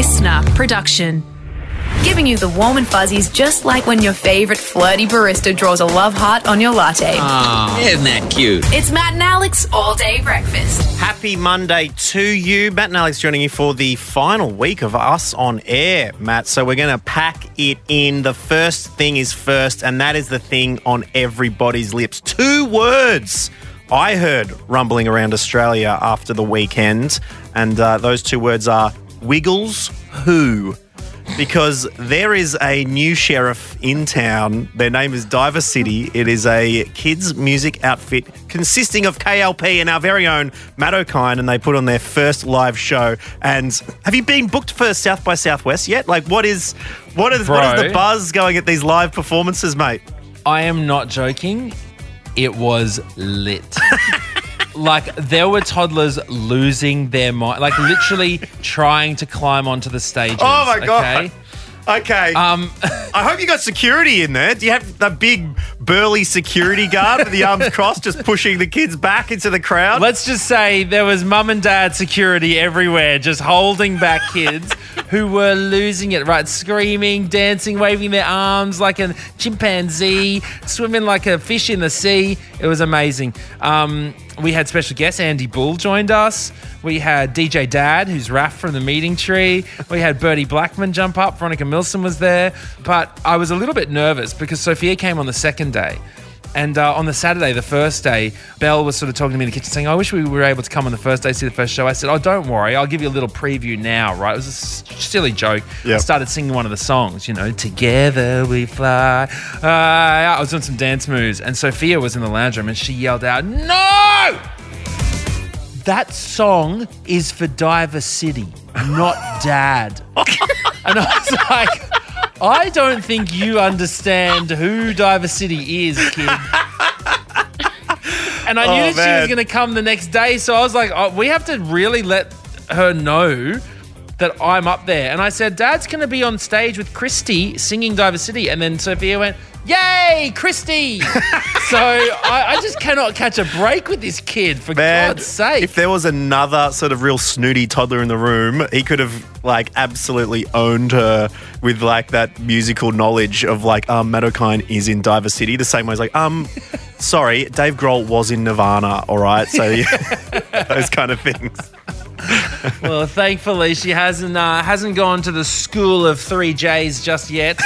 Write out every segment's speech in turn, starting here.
listener production. Giving you the warm and fuzzies just like when your favourite flirty barista draws a love heart on your latte. Ah, isn't that cute? It's Matt and Alex all day breakfast. Happy Monday to you. Matt and Alex joining you for the final week of us on air, Matt. So we're going to pack it in. The first thing is first, and that is the thing on everybody's lips. Two words I heard rumbling around Australia after the weekend, and uh, those two words are Wiggles Who. Because there is a new sheriff in town. Their name is Diver City. It is a kids' music outfit consisting of KLP and our very own Matt Okine, and they put on their first live show. And have you been booked for South by Southwest yet? Like, what is what is what is Bro. the buzz going at these live performances, mate? I am not joking. It was lit. like there were toddlers losing their mind, like literally trying to climb onto the stages. Oh my God. Okay? Okay. Um, I hope you got security in there. Do you have the big burly security guard with the arms crossed, just pushing the kids back into the crowd? let's just say there was mum and dad security everywhere, just holding back kids who were losing it. Right, screaming, dancing, waving their arms like a chimpanzee, swimming like a fish in the sea. It was amazing. Um, we had special guests. Andy Bull joined us. We had DJ Dad, who's Raph from the Meeting Tree. We had Bertie Blackman jump up. Veronica Milson was there. But I was a little bit nervous because Sophia came on the second day. And uh, on the Saturday, the first day, Belle was sort of talking to me in the kitchen saying, I wish we were able to come on the first day, see the first show. I said, Oh, don't worry. I'll give you a little preview now, right? It was a s- silly joke. I started singing one of the songs, you know, Together We Fly. Uh, I was doing some dance moves. And Sophia was in the lounge room and she yelled out, No! That song is for Diver City, not Dad. and I was like, I don't think you understand who Diver City is, kid. And I knew Oh, that she man. was going to come the next day, so I was like, oh, we have to really let her know that I'm up there. And I said, Dad's going to be on stage with Christy singing Diver City. And then Sophia went, Yay, Christy! so I, I just cannot catch a break with this kid, for Man, God's sake. if there was another sort of real snooty toddler in the room, he could have like absolutely owned her with like that musical knowledge of like, um, Matt Okine is in Diver City. The same way as like, um, sorry, Dave Grohl was in Nirvana, all right? So yeah, those kind of things. well, thankfully, she hasn't uh, hasn't gone to the school of three J's just yet.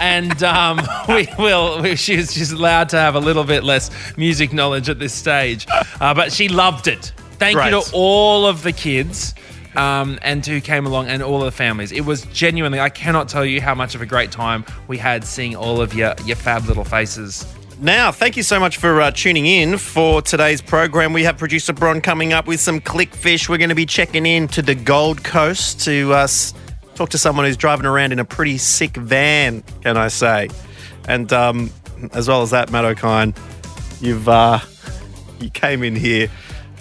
And um, we will. We, she's, she's allowed to have a little bit less music knowledge at this stage, uh, but she loved it. Thank you to all of the kids. Um, and who came along and all of the families. It was genuinely, I cannot tell you how much of a great time we had seeing all of your, your fab little faces. Now, thank you so much for uh, tuning in for today's program. We have producer Bron coming up with some clickfish. We're going to be checking in to the Gold Coast to uh, s- talk to someone who's driving around in a pretty sick van, can I say? And um, as well as that, Matt Okine, you've uh, you came in here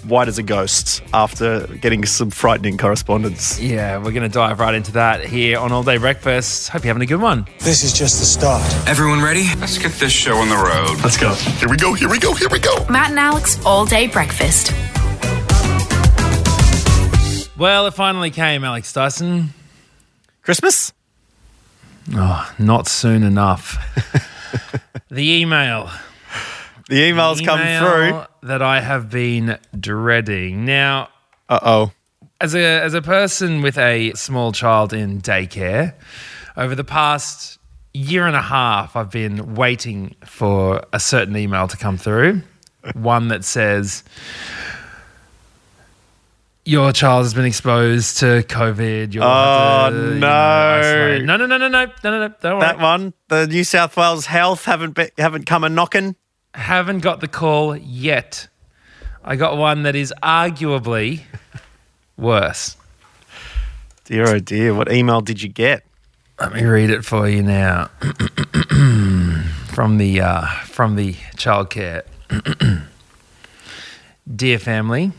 white as a ghost after getting some frightening correspondence. Yeah, we're going to dive right into that here on All Day Breakfast. Hope you're having a good one. This is just the start. Everyone ready? Let's get this show on the road. Let's go. Here we go. Here we go. Here we go. Matt and Alex all day breakfast. Well, it finally came, Alex Dyson. Christmas? Oh, not soon enough. the email. The emails come Email through. that I have been dreading. Now, Uh oh. as a as a person with a small child in daycare, over the past year and a half, I've been waiting for a certain email to come through. One that says, "Your child has been exposed to COVID." You'll Oh, to, you know, no. no, no, no, no, no, no, no, no. Don't worry. That one, the New South Wales Health haven't be, haven't come a knocking. Haven't got the call yet. I got one that is arguably worse. Dear oh dear, what email did you get? Let me read it for you now. from the uh, from the childcare. Dear family,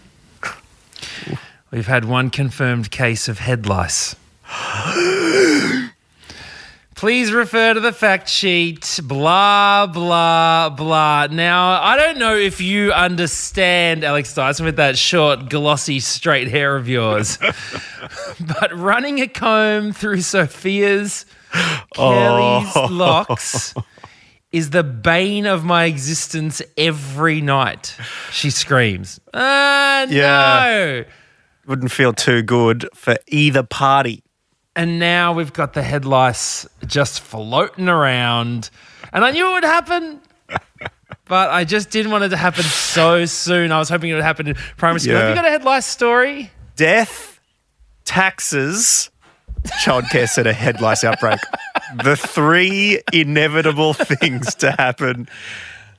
we've had one confirmed case of head lice. Please refer to the fact sheet. Blah, blah, blah. Now, I don't know if you understand Alex Dyson with that short, glossy, straight hair of yours, but running a comb through Sophia's, oh. Kelly's Oh. locks is the bane of my existence every night. She screams. Ah, Yeah. no. Wouldn't feel too good for either party. And now we've got the head lice just floating around. And I knew it would happen, but I just didn't want it to happen so soon. I was hoping it would happen in primary school. Have you got a head lice story? Death, taxes, childcare centre head lice outbreak. The three inevitable things to happen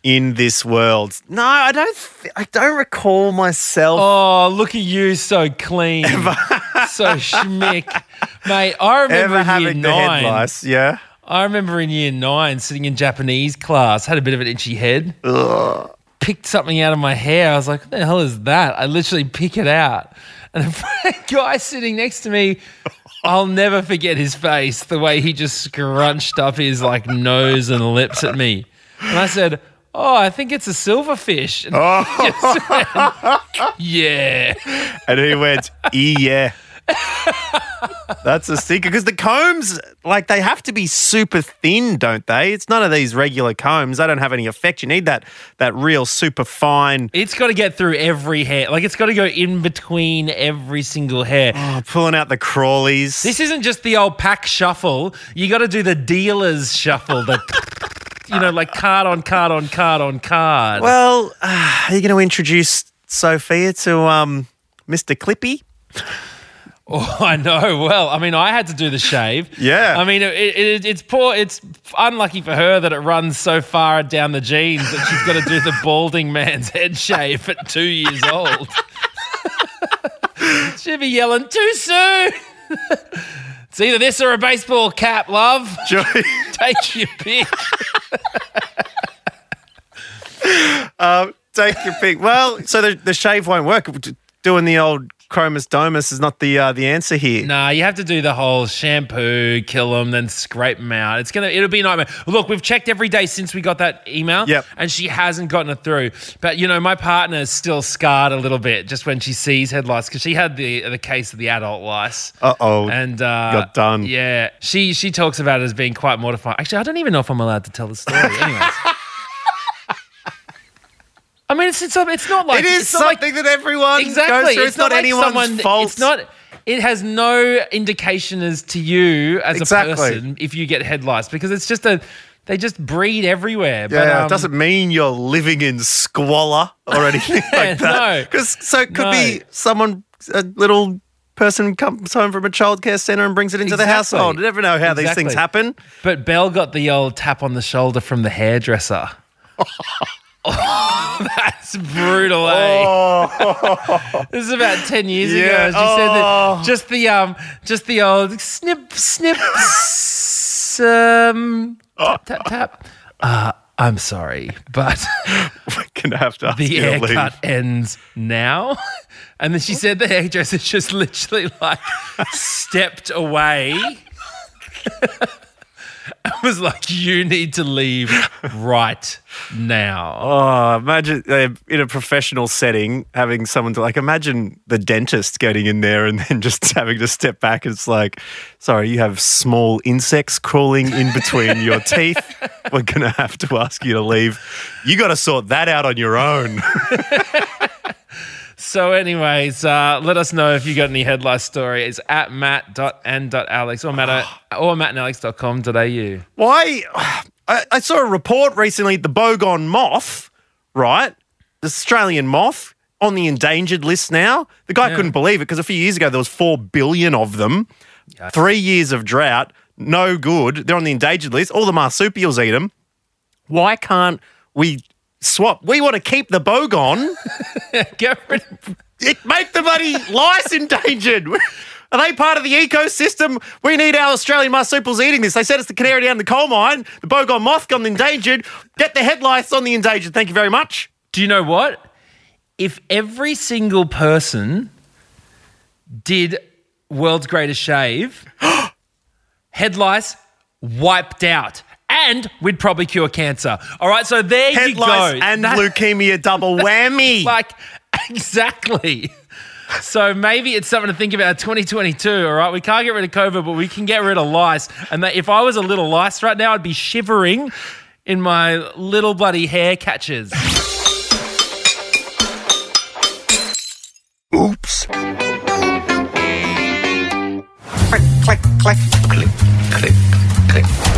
in this world. No, I don't. Th- I don't recall myself. Oh, look at you, so clean, so schmick, mate. I remember Ever in year having the head lice, yeah. I remember in year nine sitting in Japanese class, had a bit of an itchy head, picked something out of my hair. I was like, what the hell is that? I literally pick it out. And a guy sitting next to me, I'll never forget his face, the way he just scrunched up his like nose and lips at me. And I said, Oh, I think it's a silverfish. And oh. just went, yeah. And he went, E yeah. That's a stinker because the combs, like they have to be super thin, don't they? It's none of these regular combs. They don't have any effect. You need that that real super fine. It's got to get through every hair. Like it's got to go in between every single hair. Oh, pulling out the crawlies. This isn't just the old pack shuffle. You got to do the dealer's shuffle. The you know, like card on card on card on card. well, uh, are you going to introduce Sophia to um, Mr. Clippy? Oh, I know. Well, I mean, I had to do the shave. Yeah. I mean, it, it, it's poor. It's unlucky for her that it runs so far down the genes that she's got to do the balding man's head shave at two years old. She'd be yelling too soon. it's either this or a baseball cap, love. Joey, Take your pick. um, take your pick. Well, so the, the shave won't work. Doing the old chromus domus is not the uh, the answer here. Nah, you have to do the whole shampoo, kill them, then scrape them out. It's gonna, it'll be a nightmare. Look, we've checked every day since we got that email, Yep. and she hasn't gotten it through. But you know, my partner is still scarred a little bit just when she sees head lice because she had the the case of the adult lice. Uh oh. And uh, Got done. Yeah, she she talks about it as being quite mortifying. Actually, I don't even know if I'm allowed to tell the story. Anyways, I mean, it's it's, it's not like It is it's not like- something that everyone exactly. goes through. It's, not, like anyone's someone, fault. It's not. It has no indication as to you as Exactly. a person if you get head lice because it's just a. They just breed everywhere. but, Yeah, um, it doesn't mean you're living in squalor or anything like that. no. Because so it could No. be someone, a little person comes home from a childcare centre and brings it into the household. You never know how these things happen. But Belle got the old tap on the shoulder from the hairdresser. Oh, that's brutal, eh? This is about ten years Yeah. ago. She said Oh. that just the um, just the old snip, snip, um, tap, tap, tap. Uh, I'm sorry, but We're gonna have to ask the you haircut ends now. And then she said the hairdresser just literally like stepped away. I was like, you need to leave right now. Oh, imagine uh, in a professional setting having someone to like imagine the dentist getting in there and then just having to step back. It's like, sorry, you have small insects crawling in between your teeth. We're gonna have to ask you to leave. You got to sort that out on your own. So, anyways, uh, let us know if you got any head lice story. It's at matt.and.alex or matt or mattandalex.com.au. Why? I, I saw a report recently. The bogong moth, right? The Australian moth on the endangered list now. The guy Yeah. couldn't believe it because a few years ago there was four billion of them. Three years of drought, no good. They're on the endangered list. All the marsupials eat them. Why can't we swap? We want to keep the bogong. Get rid of it make the bloody lice endangered. Are they part of the ecosystem? We need our Australian marsupials eating this. They said it's the canary down the coal mine. The bogong moth gone endangered. Get the head lice on the endangered. Thank you very much. Do you know what? If every single person did world's greatest shave, head lice wiped out. And we'd probably cure cancer. All right, so there Head you lice go. and That- leukemia double whammy. Like, exactly. So maybe it's something to think about 2022, all right? We can't get rid of COVID, but we can get rid of lice. And that if I was a little lice right now, I'd be shivering in my little bloody hair catches. Oops. click, click, click. Click, click, click.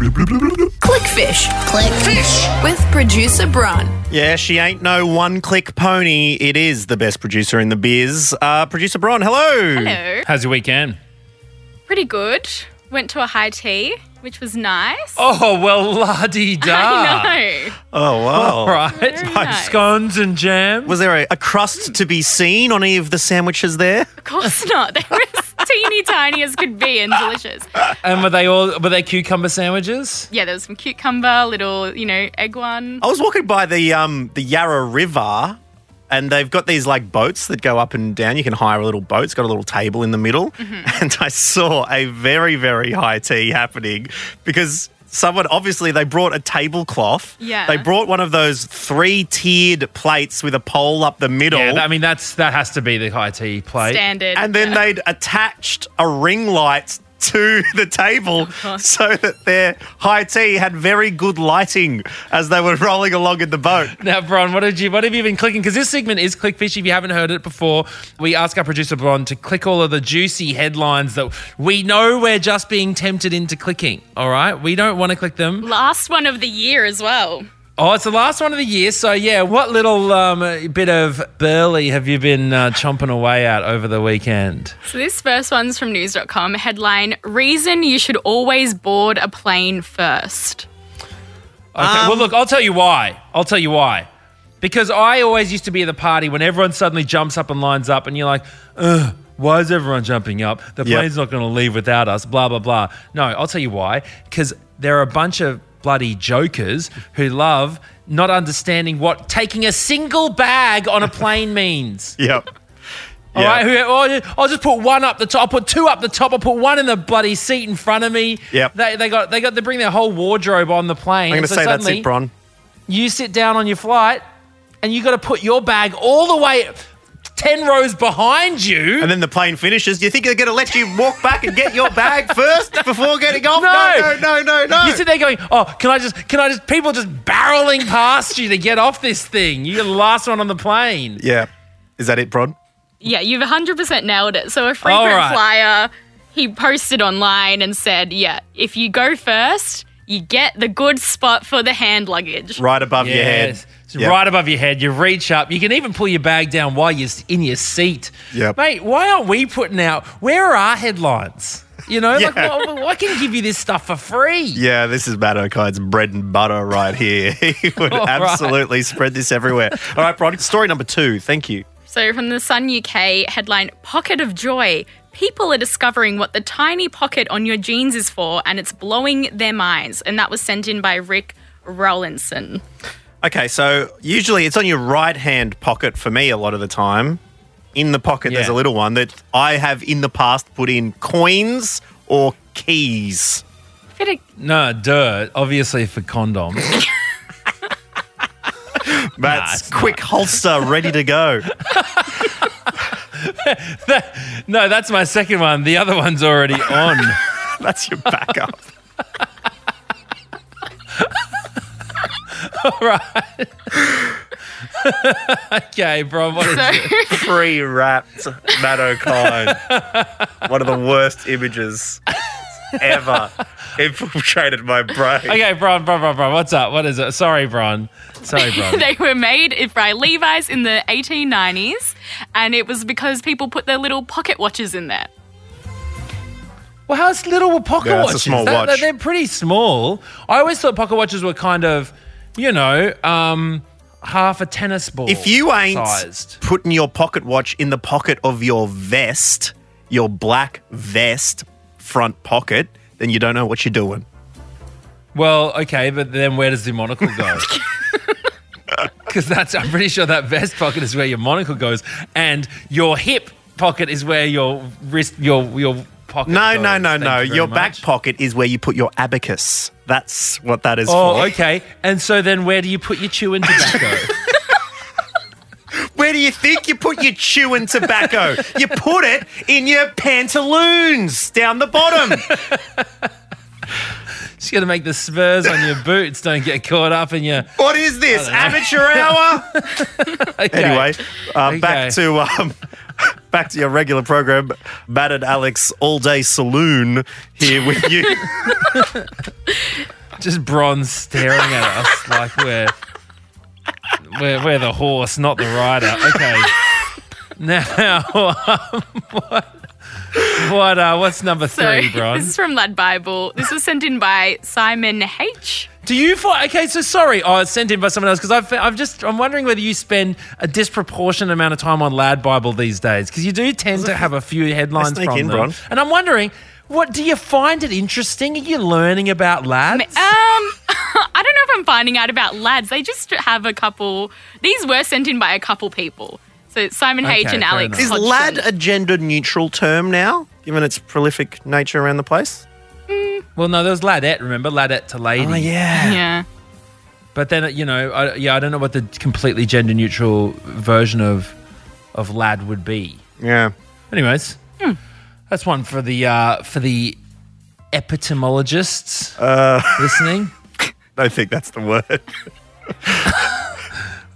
Clickfish Clickfish. with producer Bron. Yeah, she ain't no one click pony. It is the best producer in the biz. Uh, producer Bron, hello. Hello. How's your weekend? Pretty good. Went to a high tea, which was nice. Oh, well, la di da. I know. Oh, wow. All right. Very nice. Scones and jam. Was there a, a crust to be seen on any of the sandwiches there? Of course not. They were as teeny tiny as could be and delicious. and were they all, were they cucumber sandwiches? Yeah, there was some cucumber, little, you know, egg one. I was walking by the um the Yarra River and they've got these like boats that go up and down. You can hire a little boat. It's got a little table in the middle. Mm-hmm. And I saw a very, very high tea happening because someone obviously they brought a tablecloth. Yeah. They brought one of those three tiered plates with a pole up the middle. Yeah, I mean, that's that has to be the high tea plate. Standard. and then yeah. they'd attached a ring light to the table oh, so that their high tea had very good lighting as they were rolling along in the boat. Now, Bron, what did you what have you been clicking? Because this segment is Clickfish. If you haven't heard it before, we ask our producer Bron to click all of the juicy headlines that we know we're just being tempted into clicking. All right, we don't want to click them. Last one of the year as well. Oh, it's the last one of the year. So yeah, what little um, bit of burley have you been uh, chomping away at over the weekend? So this first one's from news.com. Headline Reason you should always board a plane first. Okay. well, look, I'll tell you why. I'll tell you why. Because I always used to be at the party when everyone suddenly jumps up and lines up, and you're like, Ugh, why is everyone jumping up? The Yep. plane's not going to leave without us, blah, blah, blah. No, I'll tell you why. Because there are a bunch of bloody jokers who love not understanding what taking a single bag on a plane means. Yep. All right, who, oh, I'll just put one up the top. I'll put two up the top. I'll put one in the bloody seat in front of me. Yep. They, they got they got they bring their whole wardrobe on the plane. I'm going to So say that's it, Bron. You sit down on your flight, and you got to put your bag all the way ten rows behind you. And then the plane finishes. Do you think they're going to let you walk back and get your bag first before getting off? No. no, no, no, no. you sit there going, "Oh, can I just? Can I just?" People just barreling past you to get off this thing. You're the last one on the plane. yeah. Is that it, Bron? Yeah, you've 100% nailed it. So a frequent All right. flyer, he posted online and said, yeah, if you go first, you get the good spot for the hand luggage. Right above your head. Yes. It's Yep. right above your head. You reach up. You can even pull your bag down while you're in your seat. Yep. Mate, why aren't we putting out, where are our headlines? You know, like, Yeah. why, why can give you this stuff for free? Yeah, this is Matt Okine's bread and butter right here. He would All right. absolutely spread this everywhere. All right, Bron, story number two. Thank you. So from the Sun UK headline, Pocket of Joy. People are discovering what the tiny pocket on your jeans is for, and it's blowing their minds. And that was sent in by Rick Rowlinson. Okay, so usually it's on your right hand pocket for me a lot of the time. In the pocket, there's a little one that I have in the past put in coins or keys. Bit No, duh. Obviously for condoms. That's it's quick holster ready to go. no, that's my second one. The other one's already on. That's your backup. okay, bro. What is so, it? Free wrapped Matt Okine. One of the worst images ever infiltrated my brain. Okay, Bron, Bron, Bron, Bron. What's up? What is it? Sorry, Bron. Sorry, Bron. they were made by Levi's in the 1890s, and it was because people put their little pocket watches in there. Well, how's little were pocket Yeah, it's a watches? small That- watch. they're pretty small. I always thought pocket watches were kind of, you know, um, half a tennis ball. If you ain't sized. putting your pocket watch in the pocket of your vest, your black vest front pocket, then you don't know what you're doing. Well, okay, but then where does the monocle go? Because that's, I'm pretty sure that vest pocket is where your monocle goes, and your hip pocket is where your wrist, your your pocket. No, though. no, no, Thank no. you Your back pocket is where you put your abacus. That's what that is Oh, for. okay. And so then where do you put your chewing tobacco? Where do you think you put your chewing tobacco? you put it in your pantaloons down the bottom. Just got to make the spurs on your boots don't get caught up in your. What is this? Amateur hour? Okay. Anyway, uh, back to um, back to your regular program. Matt and Alex all day saloon here with you. just bronze staring at us like we're we're, we're the horse, not the rider. Okay. Now, um, what? What? Uh, what's number So three, this is from Lad Bible. This was sent in by Simon H. Do you find? Okay, so sorry. Oh, it's sent in by someone else because I've I've just I'm wondering whether you spend a disproportionate amount of time on Lad Bible these days because you do tend to have a few headlines from in, them. Bron. And I'm wondering. What do you find it interesting? Are you learning about lads? Um, I don't know if I'm finding out about lads. They just have a couple. These were sent in by a couple people. So Simon H Okay, and Alex. enough. Is Hodgson. lad a gender neutral term now, given its prolific nature around the place? well, no, there was ladette. Remember, ladette to lady. Oh, yeah. Yeah. But then you know, I, yeah, I don't know what the completely gender neutral version of of lad would be. Yeah. Anyways, that's one for the uh, for the epitomologists uh, listening. I don't think that's the word.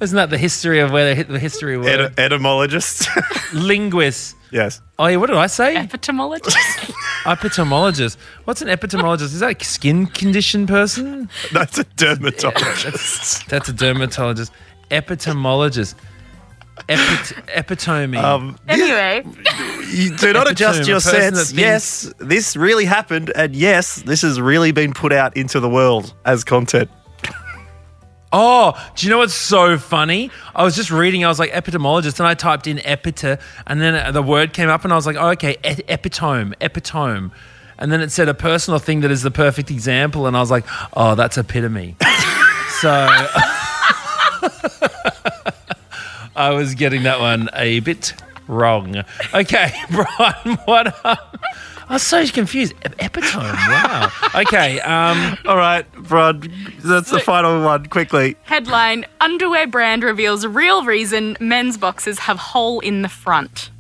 Isn't that the history of where the, the history word? Ed- etymologist. Linguist. yes. Oh yeah, what did I say? Epitomologist. Epitomologist. What's an epitomologist? Is that a skin condition person? That's a dermatologist. That's, that's a dermatologist. Epitomologist. Epit- epitome. Um, anyway, you do not adjust your a sense. that thinks- Yes, this really happened, and yes, this has really been put out into the world as content. Oh, do you know what's so funny? I was just reading, I was like, epitomologist, and I typed in epita, and then the word came up, and I was like, oh, okay, epitome, epitome. And then it said a personal thing that is the perfect example, and I was like, oh, that's epitome. so I was getting that one a bit wrong. Okay, Brian, what up? I was so confused. Epitome, wow. Okay, um, All right, Rod, that's the final one. Quickly. headline: Underwear brand reveals real reason men's boxes have hole in the front.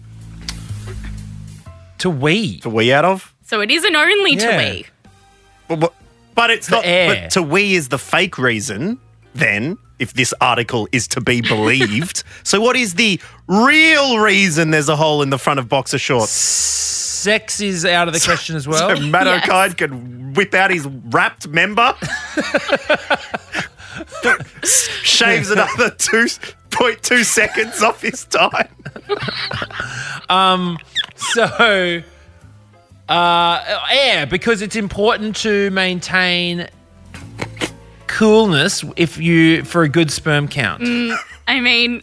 to we. To wee out of? So it isn't only Yeah. to we. But, but, but it's not. air. But to we is the fake reason, then, if this article is to be believed. so, what is the real reason there's a hole in the front of boxer shorts? Sex is out of the question as well. So Matt Yes. Okine can whip out his wrapped member, shaves another 2.2 seconds off his time. um, So, uh, air because it's important to maintain coolness if you for a good sperm count. I mean,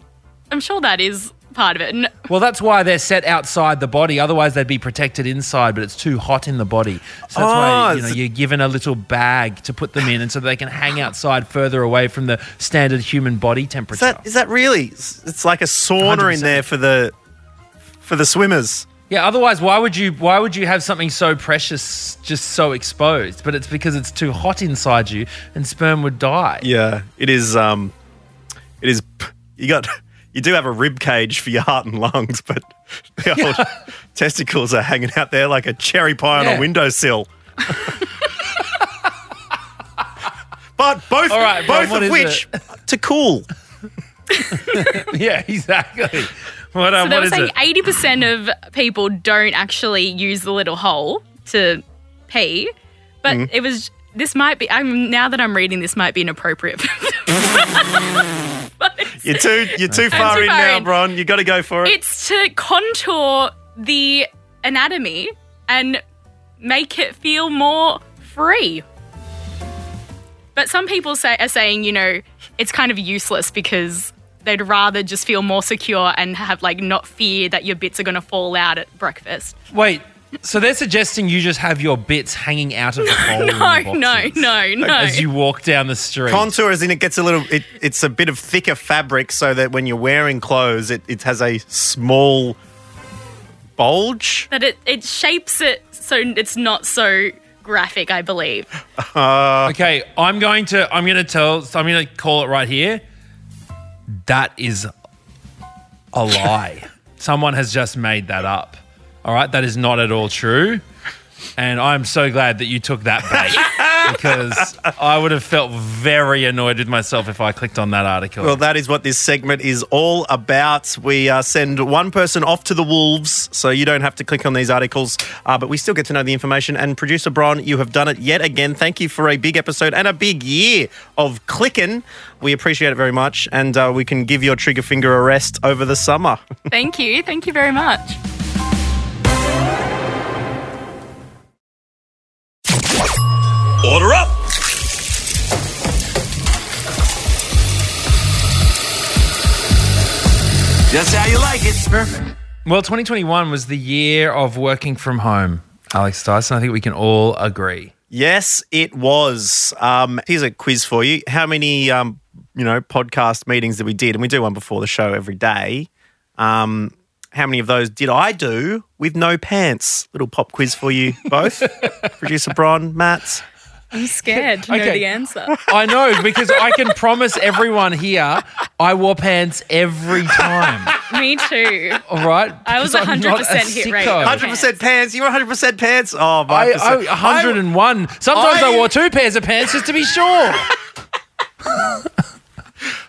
I'm sure that is part of it. No, Well, that's why they're set outside the body. Otherwise, they'd be protected inside, but it's too hot in the body. So that's why Oh, you know so- you're given a little bag to put them in, and so they can hang outside further away from the standard human body Is temperature. that is that really? It's like a sauna in 100%. there for the for the swimmers. Yeah, otherwise why would you why would you have something so precious just so exposed? But it's because it's too hot inside you and sperm would die. Yeah, it is. Um, it is. You got. You do have a rib cage for your heart and lungs, but the old testicles are hanging out there like a cherry pie on Yeah. a windowsill. but both, All right, both Bron, of is which to cool. Yeah, exactly. What, um, so they what were saying 80% of people don't actually use the little hole to pee, but Mm-hmm. it was. This might be. I'm now that I'm reading this might be inappropriate. But it's- You're too. You're too far too in far now, in. Bron. You got to go for it. It's to contour the anatomy and make it feel more free. But some people say are saying, you know, it's kind of useless because they'd rather just feel more secure and have like not fear that your bits are going to fall out at breakfast. Wait, so they're suggesting you just have your bits hanging out of the hole in No, the no, boxes no, no. as you walk down the street. Contour as in it gets a little. It, it's a bit of thicker fabric, so that when you're wearing clothes, it, it has a small bulge. that it, it shapes it so it's not so graphic, I believe. Uh, okay, I'm going to I'm going to tell I'm going to call it right here. That is a lie. Someone has just made that up. All right, that is not at all true. And I'm so glad that you took that bait because I would have felt very annoyed with myself if I clicked on that article. Well, that is what this segment is all about. We uh, send one person off to the wolves, so you don't have to click on these articles, uh, but we still get to know the information. And producer Bron, you have done it yet again. Thank you for a big episode and a big year of clicking. We appreciate it very much, and uh, we can give your trigger finger a rest over the summer. Thank you. Thank you very much. Just how you like it. Perfect. Well, 2021 was the year of working from home, Alex Dyson. I think we can all agree. Yes, it was. Um, here's a quiz for you. How many, um, you know, podcast meetings that we did, and we do one before the show every day. Um, how many of those did I do with no pants? Little pop quiz for you both. Producer Bron, Matt. I'm scared to know the answer. I know because I can promise everyone here I wore pants every time. Me too. All right, I was Because I'm not a 100% hit rate. 100% pants. You were 100% pants. Oh, my. I, I, 101. Sometimes I, I- wore two pairs of pants just to be sure.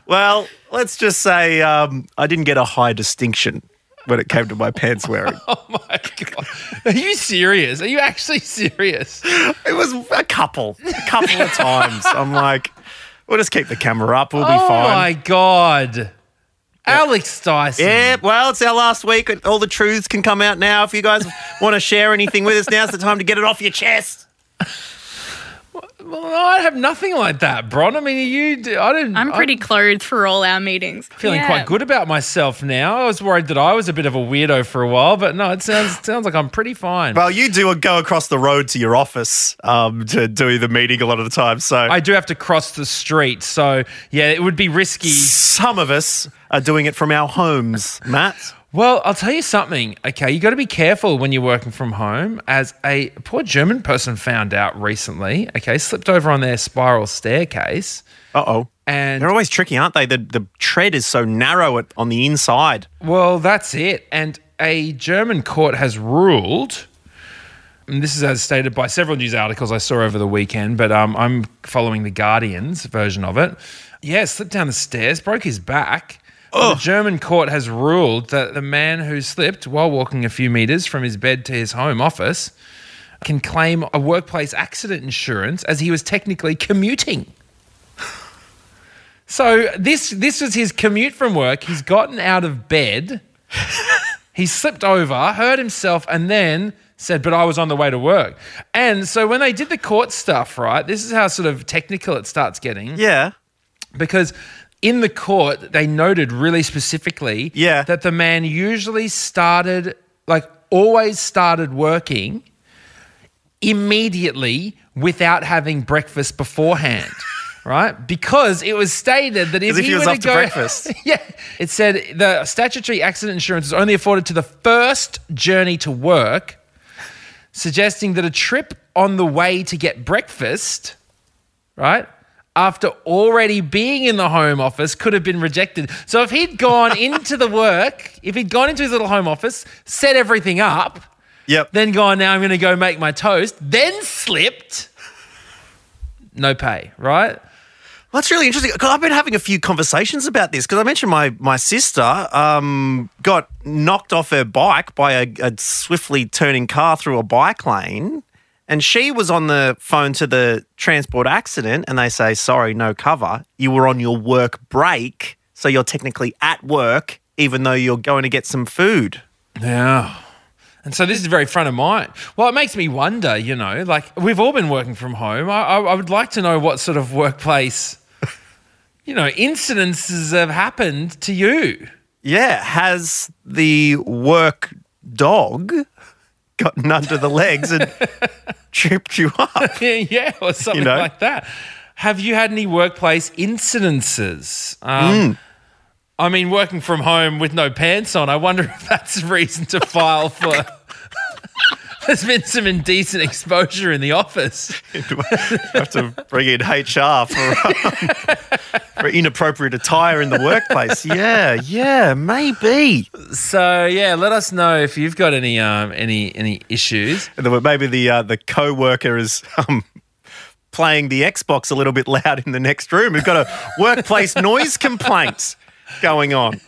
Well, let's just say um, I didn't get a high distinction when it came to my pants wearing. oh my god, are you serious? Are you actually serious? It was a couple, a couple of times. I'm like, we'll just keep the camera up. We'll be oh fine. Oh my god, Alex Dyson. Yeah, well, it's our last week. and All the truths can come out now. If you guys want to share anything with us, now's the time to get it off your chest. Well, I have nothing like that, Bron. I mean, you. I didn't. I'm pretty clothed for all our meetings. feeling Yeah. quite good about myself now. I was worried that I was a bit of a weirdo for a while, but no, it sounds sounds like I'm pretty fine. Well, you do go across the road to your office um, to do the meeting a lot of the time. So I do have to cross the street, so yeah, it would be risky. some of us are doing it from our homes, Matt. Well, I'll tell you something. Okay, you got to be careful when you're working from home. As a poor German person found out recently. Okay, slipped over on their spiral staircase, Uh oh. and They're always tricky, aren't they? The, the tread is so narrow at, on the inside. Well, that's it. And a German court has ruled, and this is as stated by several news articles I saw over the weekend, but um, I'm following the Guardian's version of it. Yeah, slipped down the stairs, broke his back. The German court has ruled that the man who slipped while walking a few meters from his bed to his home office can claim a workplace accident insurance as he was technically commuting. So this this was his commute from work. He's gotten out of bed. he slipped over, hurt himself, and then said, "But I was on the way to work." And so when they did the court stuff, right? This is how sort of technical it starts getting Yeah. because in the court they noted really specifically Yeah. that the man usually started like always started working immediately without having breakfast beforehand right because it was stated that if, if he was were to breakfast. yeah it said the statutory accident insurance is only afforded to the first journey to work suggesting that a trip on the way to get breakfast right? After already being in the home office, could have been rejected. So if he'd gone into the work, if he'd gone into his little home office, set everything up, Yep. then gone, now I'm going to go make my toast, then slipped, no pay, right? Well, that's really interesting. 'cause I've been having a few conversations about this because I mentioned my my sister um, got knocked off her bike by a, a swiftly turning car through a bike lane, and she was on the phone to the transport accident, and they say, "Sorry, no cover. You were on your work break, so you're technically at work, even though you're going to get some food." Yeah. And so this is very front of mind. Well, it makes me wonder, you know, like we've all been working from home. I, I, I would like to know what sort of workplace, you know, incidences have happened to you. Yeah, has the work dog gotten under the legs and tripped you up? yeah, or something know? like that. Have you had any workplace incidences? Um, I mean, working from home with no pants on, I wonder if that's a reason to file for There's been some indecent exposure in the office. have to bring in HR for, um, for inappropriate attire in the workplace. Yeah, yeah, maybe. So yeah, let us know if you've got any um any any issues. Maybe the uh, the co-worker is um, playing the Xbox a little bit loud in the next room. We've got a workplace noise complaint going on.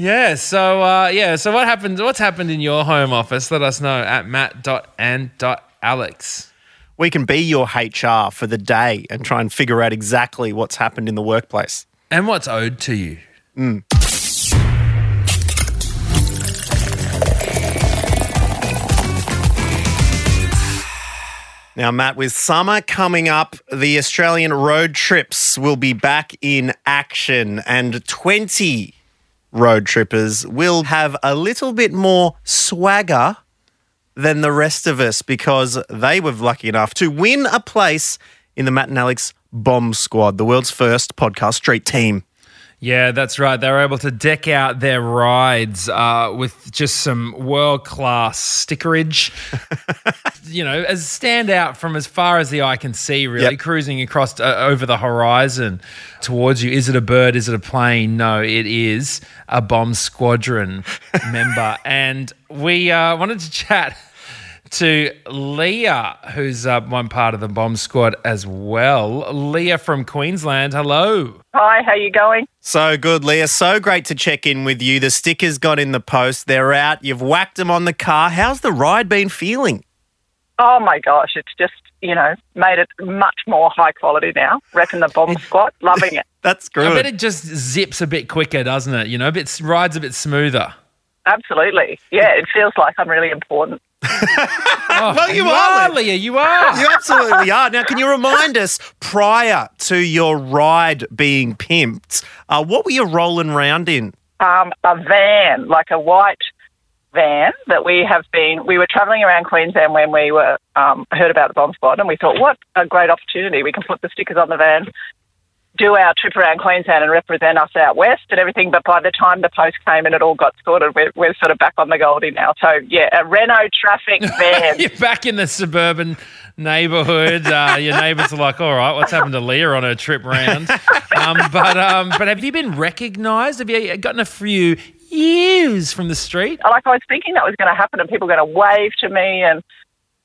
Yeah. So uh, yeah. So what happened? What's happened in your home office? Let us know at matt.and.alex. We can be your HR for the day and try and figure out exactly what's happened in the workplace. And what's owed to you? Now, Matt, with summer coming up, the Australian road trips will be back in action, and 20 road trippers will have a little bit more swagger than the rest of us because they were lucky enough to win a place in the Matt and Alex Bomb Squad, the world's first podcast street team. Yeah, that's right. They were able to deck out their rides uh, with just some world class stickerage. you know, as stand out from as far as the eye can see, really, Yep. cruising across uh, over the horizon towards you. Is it a bird? Is it a plane? No, it is a bomb squadron member. And we uh, wanted to chat to Leah, who's uh, one part of the bomb squad as well. Leah from Queensland. Hello. Hi, how you going? So good, Leah. So great to check in with you. The stickers got in the post. They're out. You've whacked them on the car. How's the ride been feeling? Oh my gosh, it's just, you know, made it much more high quality now. Repping the bomb squad, loving it. That's great. I bet it just zips a bit quicker, doesn't it? You know, a bit rides a bit smoother. Absolutely. Yeah, it feels like I'm really important. Oh, Well, you are, Leah. You are. You absolutely are. Now, can you remind us prior to your ride being pimped, uh, what were you rolling around in? Um, a van, like a white van that we have been, we were travelling around Queensland when we were, um, heard about the bomb squad and we thought, what a great opportunity. We can put the stickers on the van, do our trip around Queensland and represent us out west and everything. But by the time the post came and it all got sorted, we're, we're sort of back on the Goldie now. So yeah, a Renault Trafic van. You're back in the suburban neighbourhood. Uh, your neighbours are like, "All right, what's happened to Leah on her trip round?" Um, but um, but have you been recognised? Have you gotten a few years from the street? like I was thinking that was going to happen and people were going to wave to me and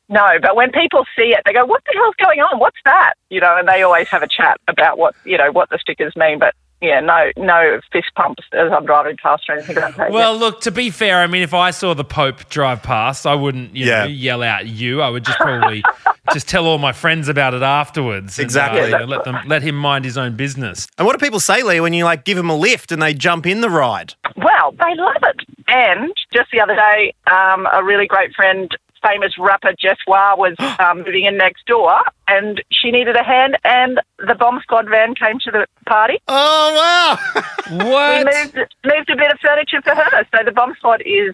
no, but when people see it, they go, "What the hell's going on? What's that?" You know, and they always have a chat about what you know what the stickers mean. But yeah, no, no fist pumps as I'm driving past or anything like that. Well, look, to be fair, I mean, if I saw the Pope drive past, I wouldn't, you Yeah. know, yell out you. I would just probably just tell all my friends about it afterwards. and, uh, Exactly. you know, let them let him mind his own business. And what do people say, Leah, when you like give them a lift and they jump in the ride? Well, they love it. And just the other day, um, a really great friend, famous rapper Jess Wah, was um, moving in next door, and she needed a hand, and the bomb squad van came to the party. Oh wow! We moved moved a bit of furniture for her, so the bomb squad is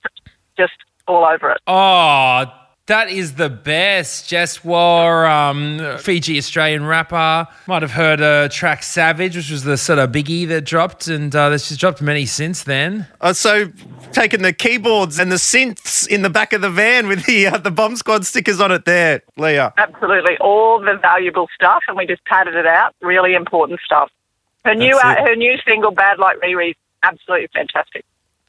just all over it. Oh, that is the best. Jesswar, um, Fiji Australian rapper. Might have heard uh, track Savage, which was the sort of biggie that dropped, and uh, she's dropped many since then. Uh, so taking the keyboards and the synths in the back of the van with the uh, the bomb squad stickers on it there, Leah. Absolutely, all the valuable stuff, and we just padded it out. Really important stuff. Her new uh, her new single, "Bad Like Riri," absolutely fantastic.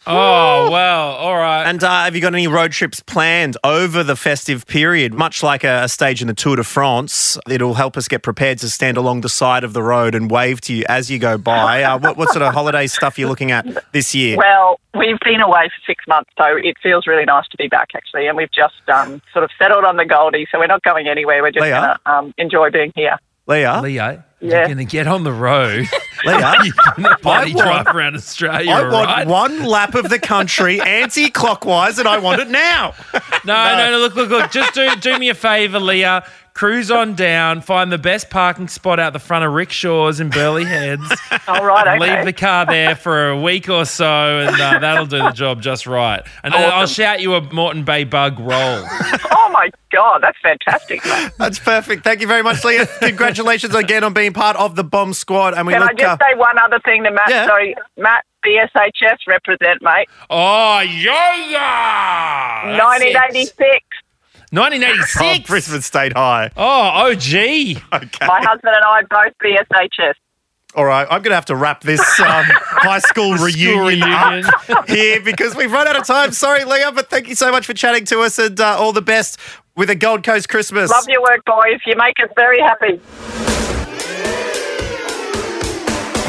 Oh, well, all right. And uh, have you got any road trips planned over the festive period? Much like a, a stage in the Tour de France, it'll help us get prepared to stand along the side of the road and wave to you as you go by. Uh, what, what sort of holiday stuff are you looking at this year? Well, we've been away for six months, so it feels really nice to be back actually, and we've just um, sort of settled on the Goldie, so we're not going anywhere. We're just going to um, enjoy being here. Leah, Leo, Yeah. you're going to get on the road. Leah, you're going to bloody drive around Australia, I want right? one lap of the country anti-clockwise, and I want it now. No, no, no. Look, look, look. Just do do me a favor, Leah. Cruise on down. Find the best parking spot out the front of Rick Shores in Burleigh Heads. All right, okay. Leave the car there for a week or so, and uh, that'll do the job just right. And then I'll shout you a Moreton Bay bug roll. oh my god, that's fantastic, mate. That's perfect. Thank you very much, Leah. Congratulations again on being part of the bomb squad. And we Can I just uh, say one other thing to Matt? Yeah. Sorry, Matt, BSHS represent, mate. Oh yeah, yeah. That's it. 1986. Oh, 1986. Brisbane State High. Oh, OG. Okay. My husband and I both BSHS. All right, I'm going to have to wrap this um, high school reunion, reunion. up here because we've run out of time. Sorry, Leah, but thank you so much for chatting to us and uh, all the best with a Gold Coast Christmas. Love your work, boys. You make us very happy.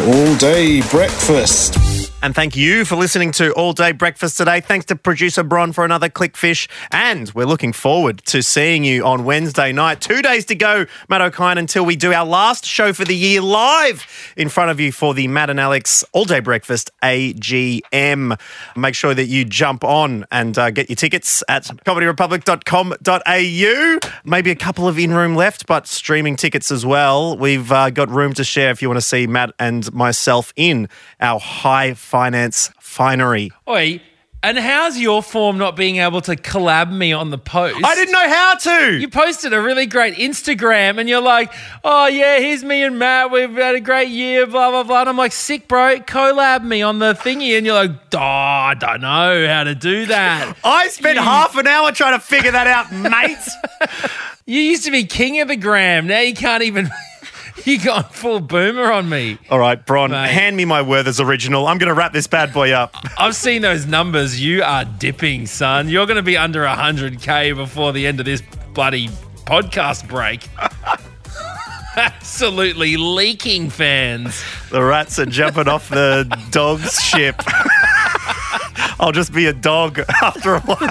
All day breakfast. And thank you for listening to All Day Breakfast today. Thanks to producer Bron for another Clickfish. And we're looking forward to seeing you on Wednesday night. Two days to go, Matt Okine, until we do our last show for the year live in front of you for the Matt and Alex All Day Breakfast AGM. Make sure that you jump on and uh, get your tickets at comedyrepublic.com.au. Maybe a couple of in room left, but streaming tickets as well. We've uh, got room to share if you want to see Matt and myself in our high finance finery. Oi, and how's your form not being able to collab me on the post? I didn't know how to. You posted a really great Instagram and you're like, oh, yeah, here's me and Matt. We've had a great year, blah, blah, blah. And I'm like, sick, bro. Collab me on the thingy. And you're like, oh, I don't know how to do that. I spent half an hour trying to figure that out, mate. you used to be king of the gram. Now you can't even. you gone full boomer on me. All right, Bron, Mate. hand me my Werther's original. I'm going to wrap this bad boy up. I've seen those numbers. You are dipping, son. You're going to be under 100K before the end of this bloody podcast break. Absolutely leaking fans. The rats are jumping off the dog's ship. I'll just be a dog after a while.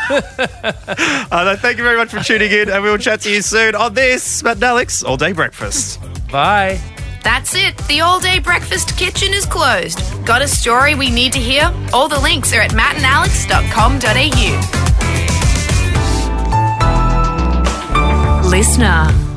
uh, thank you very much for tuning in, and we will chat to you soon on this Matt and Alex All Day Breakfast. Bye. That's it. The all day breakfast kitchen is closed. Got a story we need to hear? All the links are at mattandalex.com.au. Listener.